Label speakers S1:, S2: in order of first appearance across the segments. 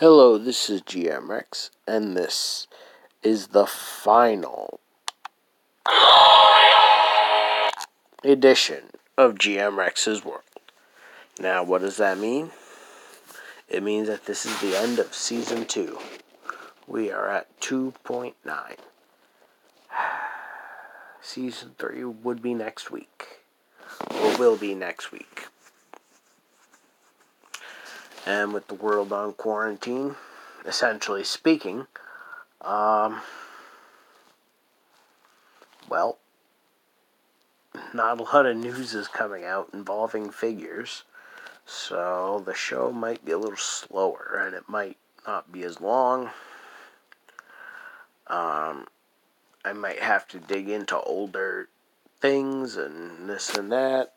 S1: Hello, this is GM Rex, and this is the final edition of GM Rex's World. Now, what does that mean? It means that this is the end of season two. We are at 2.9. Season three would be next week, or will be next week. And with the world on quarantine, essentially speaking, um, well, not a lot of news is coming out involving figures. So the show might be a little slower and it might not be as long. Um, I might have to dig into older things and this and that.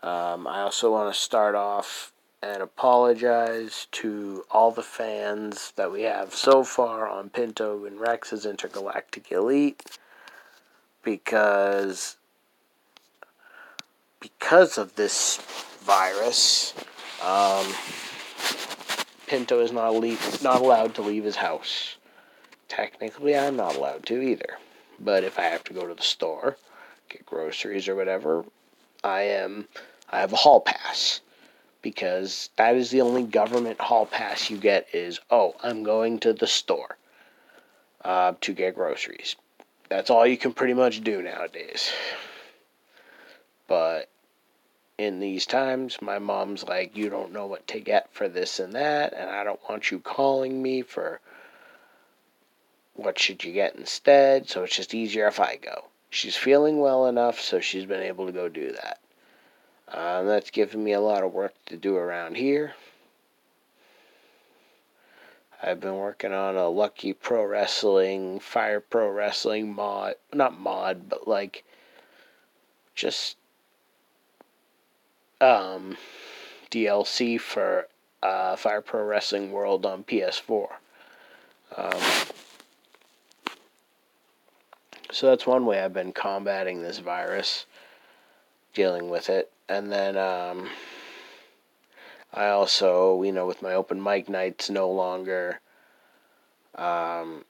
S1: Um, I also want to start off and apologize to all the fans that we have so far on Pinto and Rex's Intergalactic Elite because because of this virus, um, Pinto is not leave, not allowed to leave his house. Technically, I'm not allowed to either. But if I have to go to the store, get groceries or whatever, I am. I have a hall pass because that is the only government hall pass you get. Is oh, I'm going to the store uh, to get groceries. That's all you can pretty much do nowadays. But in these times, my mom's like, you don't know what to get for this and that, and I don't want you calling me for what should you get instead, so it's just easier if I go. She's feeling well enough, so she's been able to go do that. Uh, that's given me a lot of work to do around here. I've been working on a Lucky Pro Wrestling, Fire Pro Wrestling mod, not mod, but like just um, DLC for uh, Fire Pro Wrestling World on PS4. Um, so that's one way I've been combating this virus, dealing with it. And then um, I also, you know, with my open mic nights no longer um,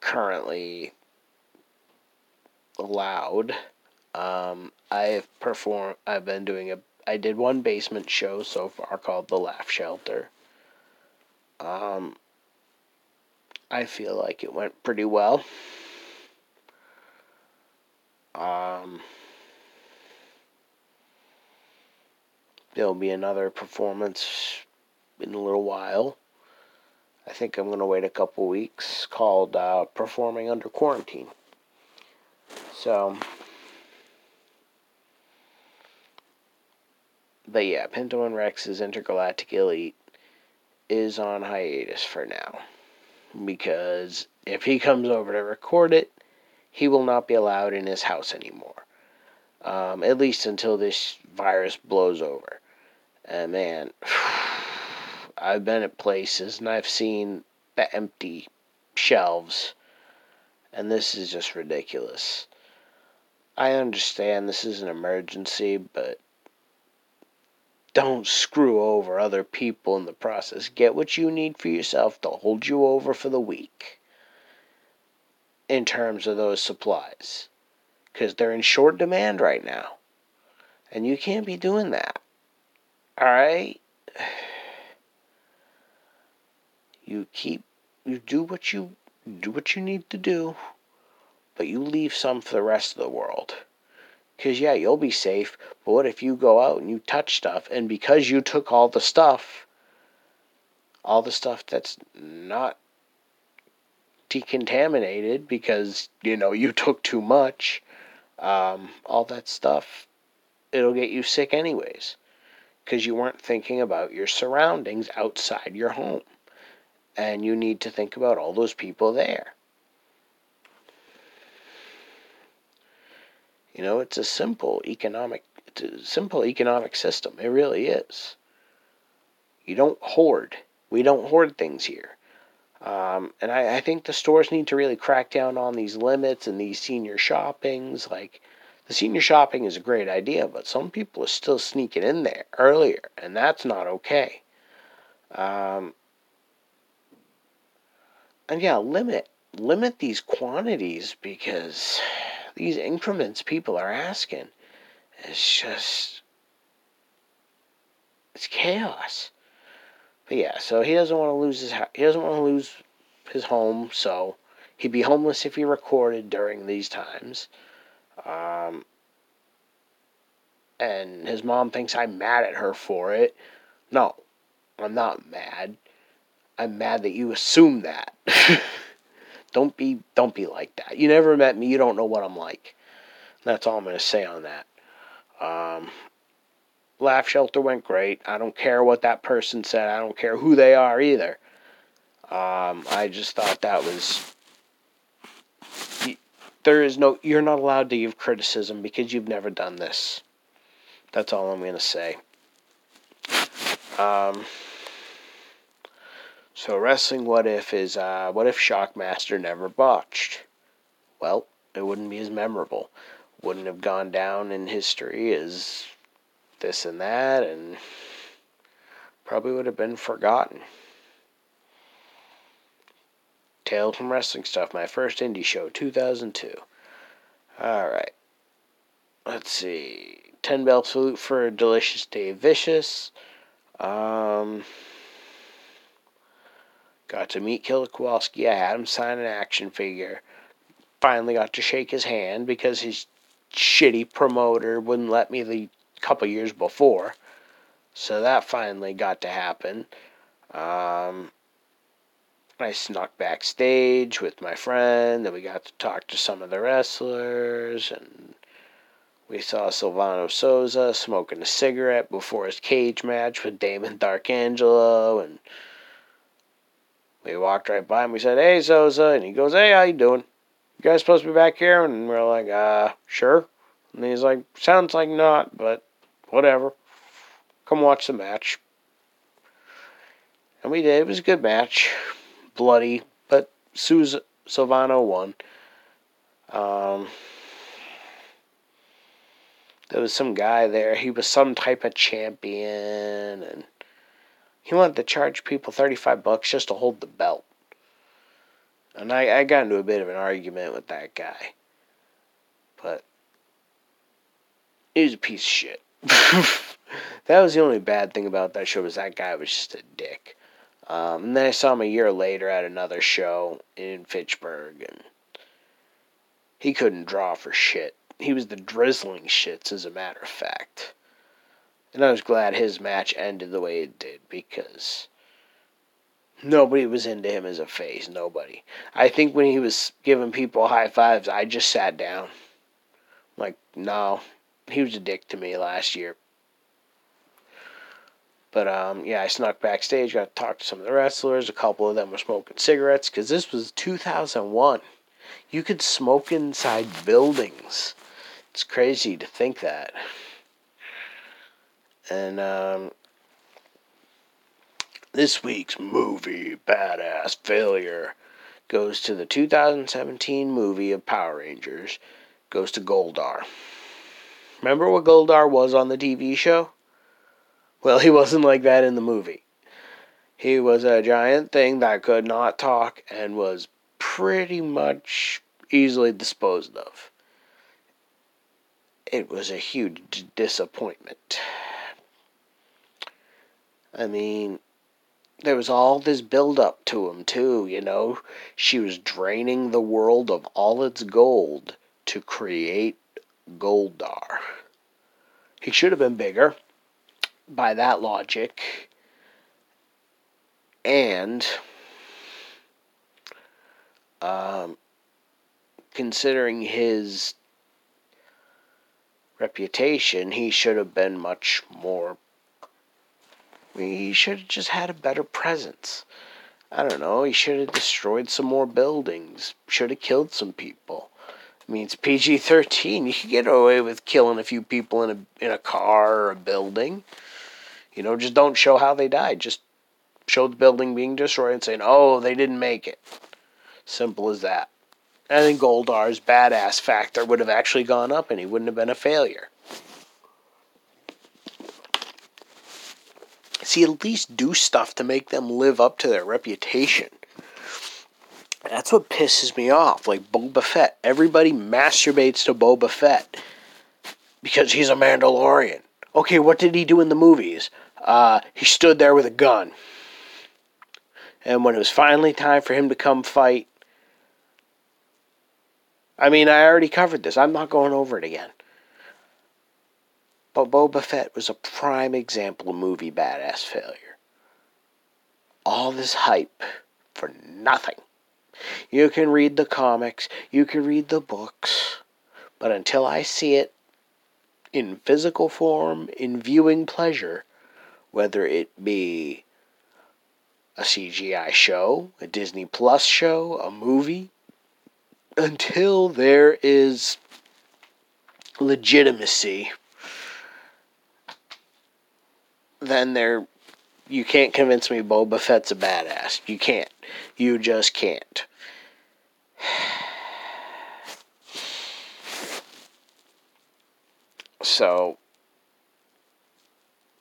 S1: currently allowed. Um, I've performed. I've been doing a. I did one basement show so far called the Laugh Shelter. Um, I feel like it went pretty well. Um, there'll be another performance in a little while. I think I'm going to wait a couple weeks called uh, Performing Under Quarantine. So, but yeah, Pinto and Rex's Intergalactic Elite is on hiatus for now. Because if he comes over to record it, he will not be allowed in his house anymore. Um, at least until this virus blows over. And man, I've been at places and I've seen the empty shelves, and this is just ridiculous. I understand this is an emergency, but don't screw over other people in the process. Get what you need for yourself to hold you over for the week in terms of those supplies because they're in short demand right now. And you can't be doing that. All right? You keep you do what you do what you need to do, but you leave some for the rest of the world. Cause yeah, you'll be safe, but what if you go out and you touch stuff and because you took all the stuff all the stuff that's not decontaminated because you know you took too much um, all that stuff it'll get you sick anyways because you weren't thinking about your surroundings outside your home and you need to think about all those people there. You know, it's a simple economic it's a simple economic system. It really is. You don't hoard. We don't hoard things here. Um, and I, I think the stores need to really crack down on these limits and these senior shoppings. Like, the senior shopping is a great idea, but some people are still sneaking in there earlier, and that's not okay. Um, and yeah, limit limit these quantities because these increments people are asking it's just it's chaos. But yeah, so he doesn't want to lose his he doesn't want to lose his home, so he'd be homeless if he recorded during these times. Um, and his mom thinks I'm mad at her for it. No, I'm not mad. I'm mad that you assume that. don't be don't be like that. You never met me, you don't know what I'm like. That's all I'm gonna say on that. Um, Laugh Shelter went great. I don't care what that person said. I don't care who they are either. Um, I just thought that was. There is no. You're not allowed to give criticism because you've never done this. That's all I'm going to say. Um, so, Wrestling What If is uh, what if Shockmaster never botched? Well, it wouldn't be as memorable. Wouldn't have gone down in history as this and that, and probably would have been forgotten. Tales from Wrestling Stuff, my first indie show, 2002. Alright. Let's see. 10 bell salute for a Delicious Dave Vicious. Um, got to meet Killer Kowalski. I had him sign an action figure. Finally got to shake his hand because his shitty promoter wouldn't let me the couple years before. So that finally got to happen. Um, I snuck backstage with my friend, and we got to talk to some of the wrestlers, and we saw Silvano Souza smoking a cigarette before his cage match with Damon Darkangelo, and we walked right by him. We said, "Hey, Souza," and he goes, "Hey, how you doing? You guys supposed to be back here?" And we're like, "Uh, sure." And he's like, "Sounds like not, but whatever. Come watch the match." And we did. It was a good match, bloody, but Souza Silvano won. Um, there was some guy there. He was some type of champion, and he wanted to charge people 35 bucks just to hold the belt. And I, I got into a bit of an argument with that guy. But he was a piece of shit. that was the only bad thing about that show was that guy was just a dick. Um, and then I saw him a year later at another show in Fitchburg, and he couldn't draw for shit he was the drizzling shits, as a matter of fact. And I was glad his match ended the way it did because nobody was into him as a face. Nobody. I think when he was giving people high fives, I just sat down. Like, no, he was a dick to me last year. But um, yeah, I snuck backstage, got to talk to some of the wrestlers. A couple of them were smoking cigarettes because this was 2001. You could smoke inside buildings. It's crazy to think that. And um, this week's movie, Badass Failure, goes to the 2017 movie of Power Rangers, goes to Goldar. Remember what Goldar was on the TV show? Well, he wasn't like that in the movie. He was a giant thing that could not talk and was pretty much easily disposed of it was a huge disappointment. I mean, there was all this build up to him, too, you know. She was draining the world of all its gold to create Goldar. He should have been bigger by that logic. And um, considering his reputation, he should have been much more. He should have just had a better presence. I don't know. He should have destroyed some more buildings. Should have killed some people. I mean, it's PG thirteen. You can get away with killing a few people in a in a car or a building. You know, just don't show how they died. Just show the building being destroyed and saying, "Oh, they didn't make it." Simple as that. And then Goldar's badass factor would have actually gone up and he wouldn't have been a failure. See, at least do stuff to make them live up to their reputation. That's what pisses me off. Like Boba Fett. Everybody masturbates to Boba Fett because he's a Mandalorian. Okay, what did he do in the movies? Uh, he stood there with a gun. And when it was finally time for him to come fight, I mean, I already covered this. I'm not going over it again. But Boba Fett was a prime example of movie badass failure. All this hype for nothing. You can read the comics, you can read the books, but until I see it in physical form, in viewing pleasure, whether it be a CGI show, a Disney Plus show, a movie, until there is legitimacy, then there you can't convince me Boba Fett's a badass. You can't. You just can't. So,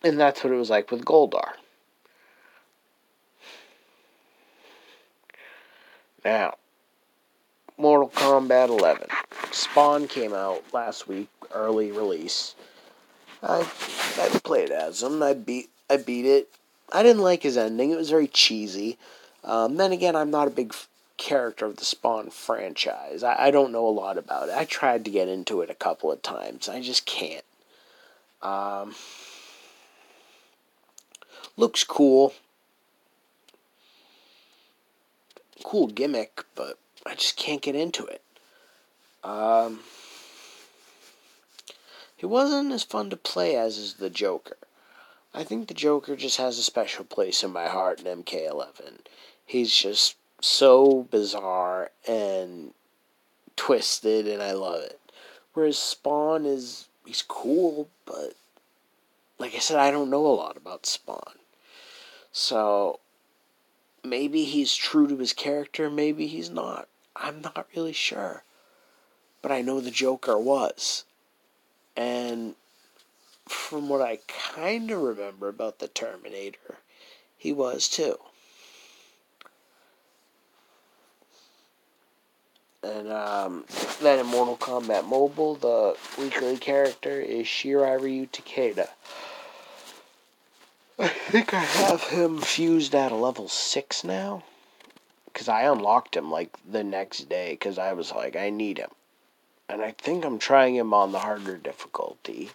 S1: and that's what it was like with Goldar. Now, Mortal Kombat 11. Spawn came out last week, early release. I I played as him. I beat I beat it. I didn't like his ending. It was very cheesy. Um, then again, I'm not a big f- character of the Spawn franchise. I, I don't know a lot about it. I tried to get into it a couple of times. I just can't. Um, looks cool. Cool gimmick, but I just can't get into it. Um, he wasn't as fun to play as is the Joker. I think the Joker just has a special place in my heart in MK11. He's just so bizarre and twisted, and I love it. Whereas Spawn is he's cool, but like I said, I don't know a lot about Spawn. So maybe he's true to his character, maybe he's not. I'm not really sure. But I know the Joker was. And from what I kind of remember about the Terminator, he was too. And um, then in Mortal Kombat Mobile, the weekly character is Shirai Ryu Takeda. I think I have him fused at a level 6 now. Because I unlocked him like the next day because I was like, I need him. And I think I'm trying him on the harder difficulty.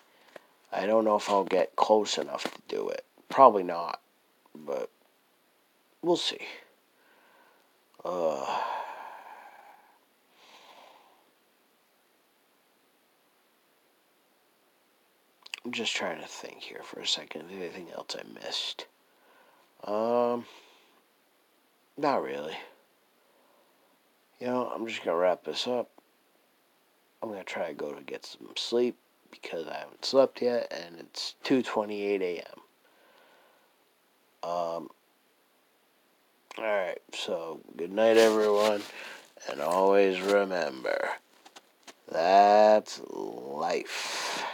S1: I don't know if I'll get close enough to do it. Probably not. But we'll see. Uh. I'm just trying to think here for a second. Anything else I missed? Um, not really. You know, I'm just gonna wrap this up. I'm gonna try to go to get some sleep because I haven't slept yet, and it's 2:28 a.m. Um. All right. So good night, everyone, and always remember that's life.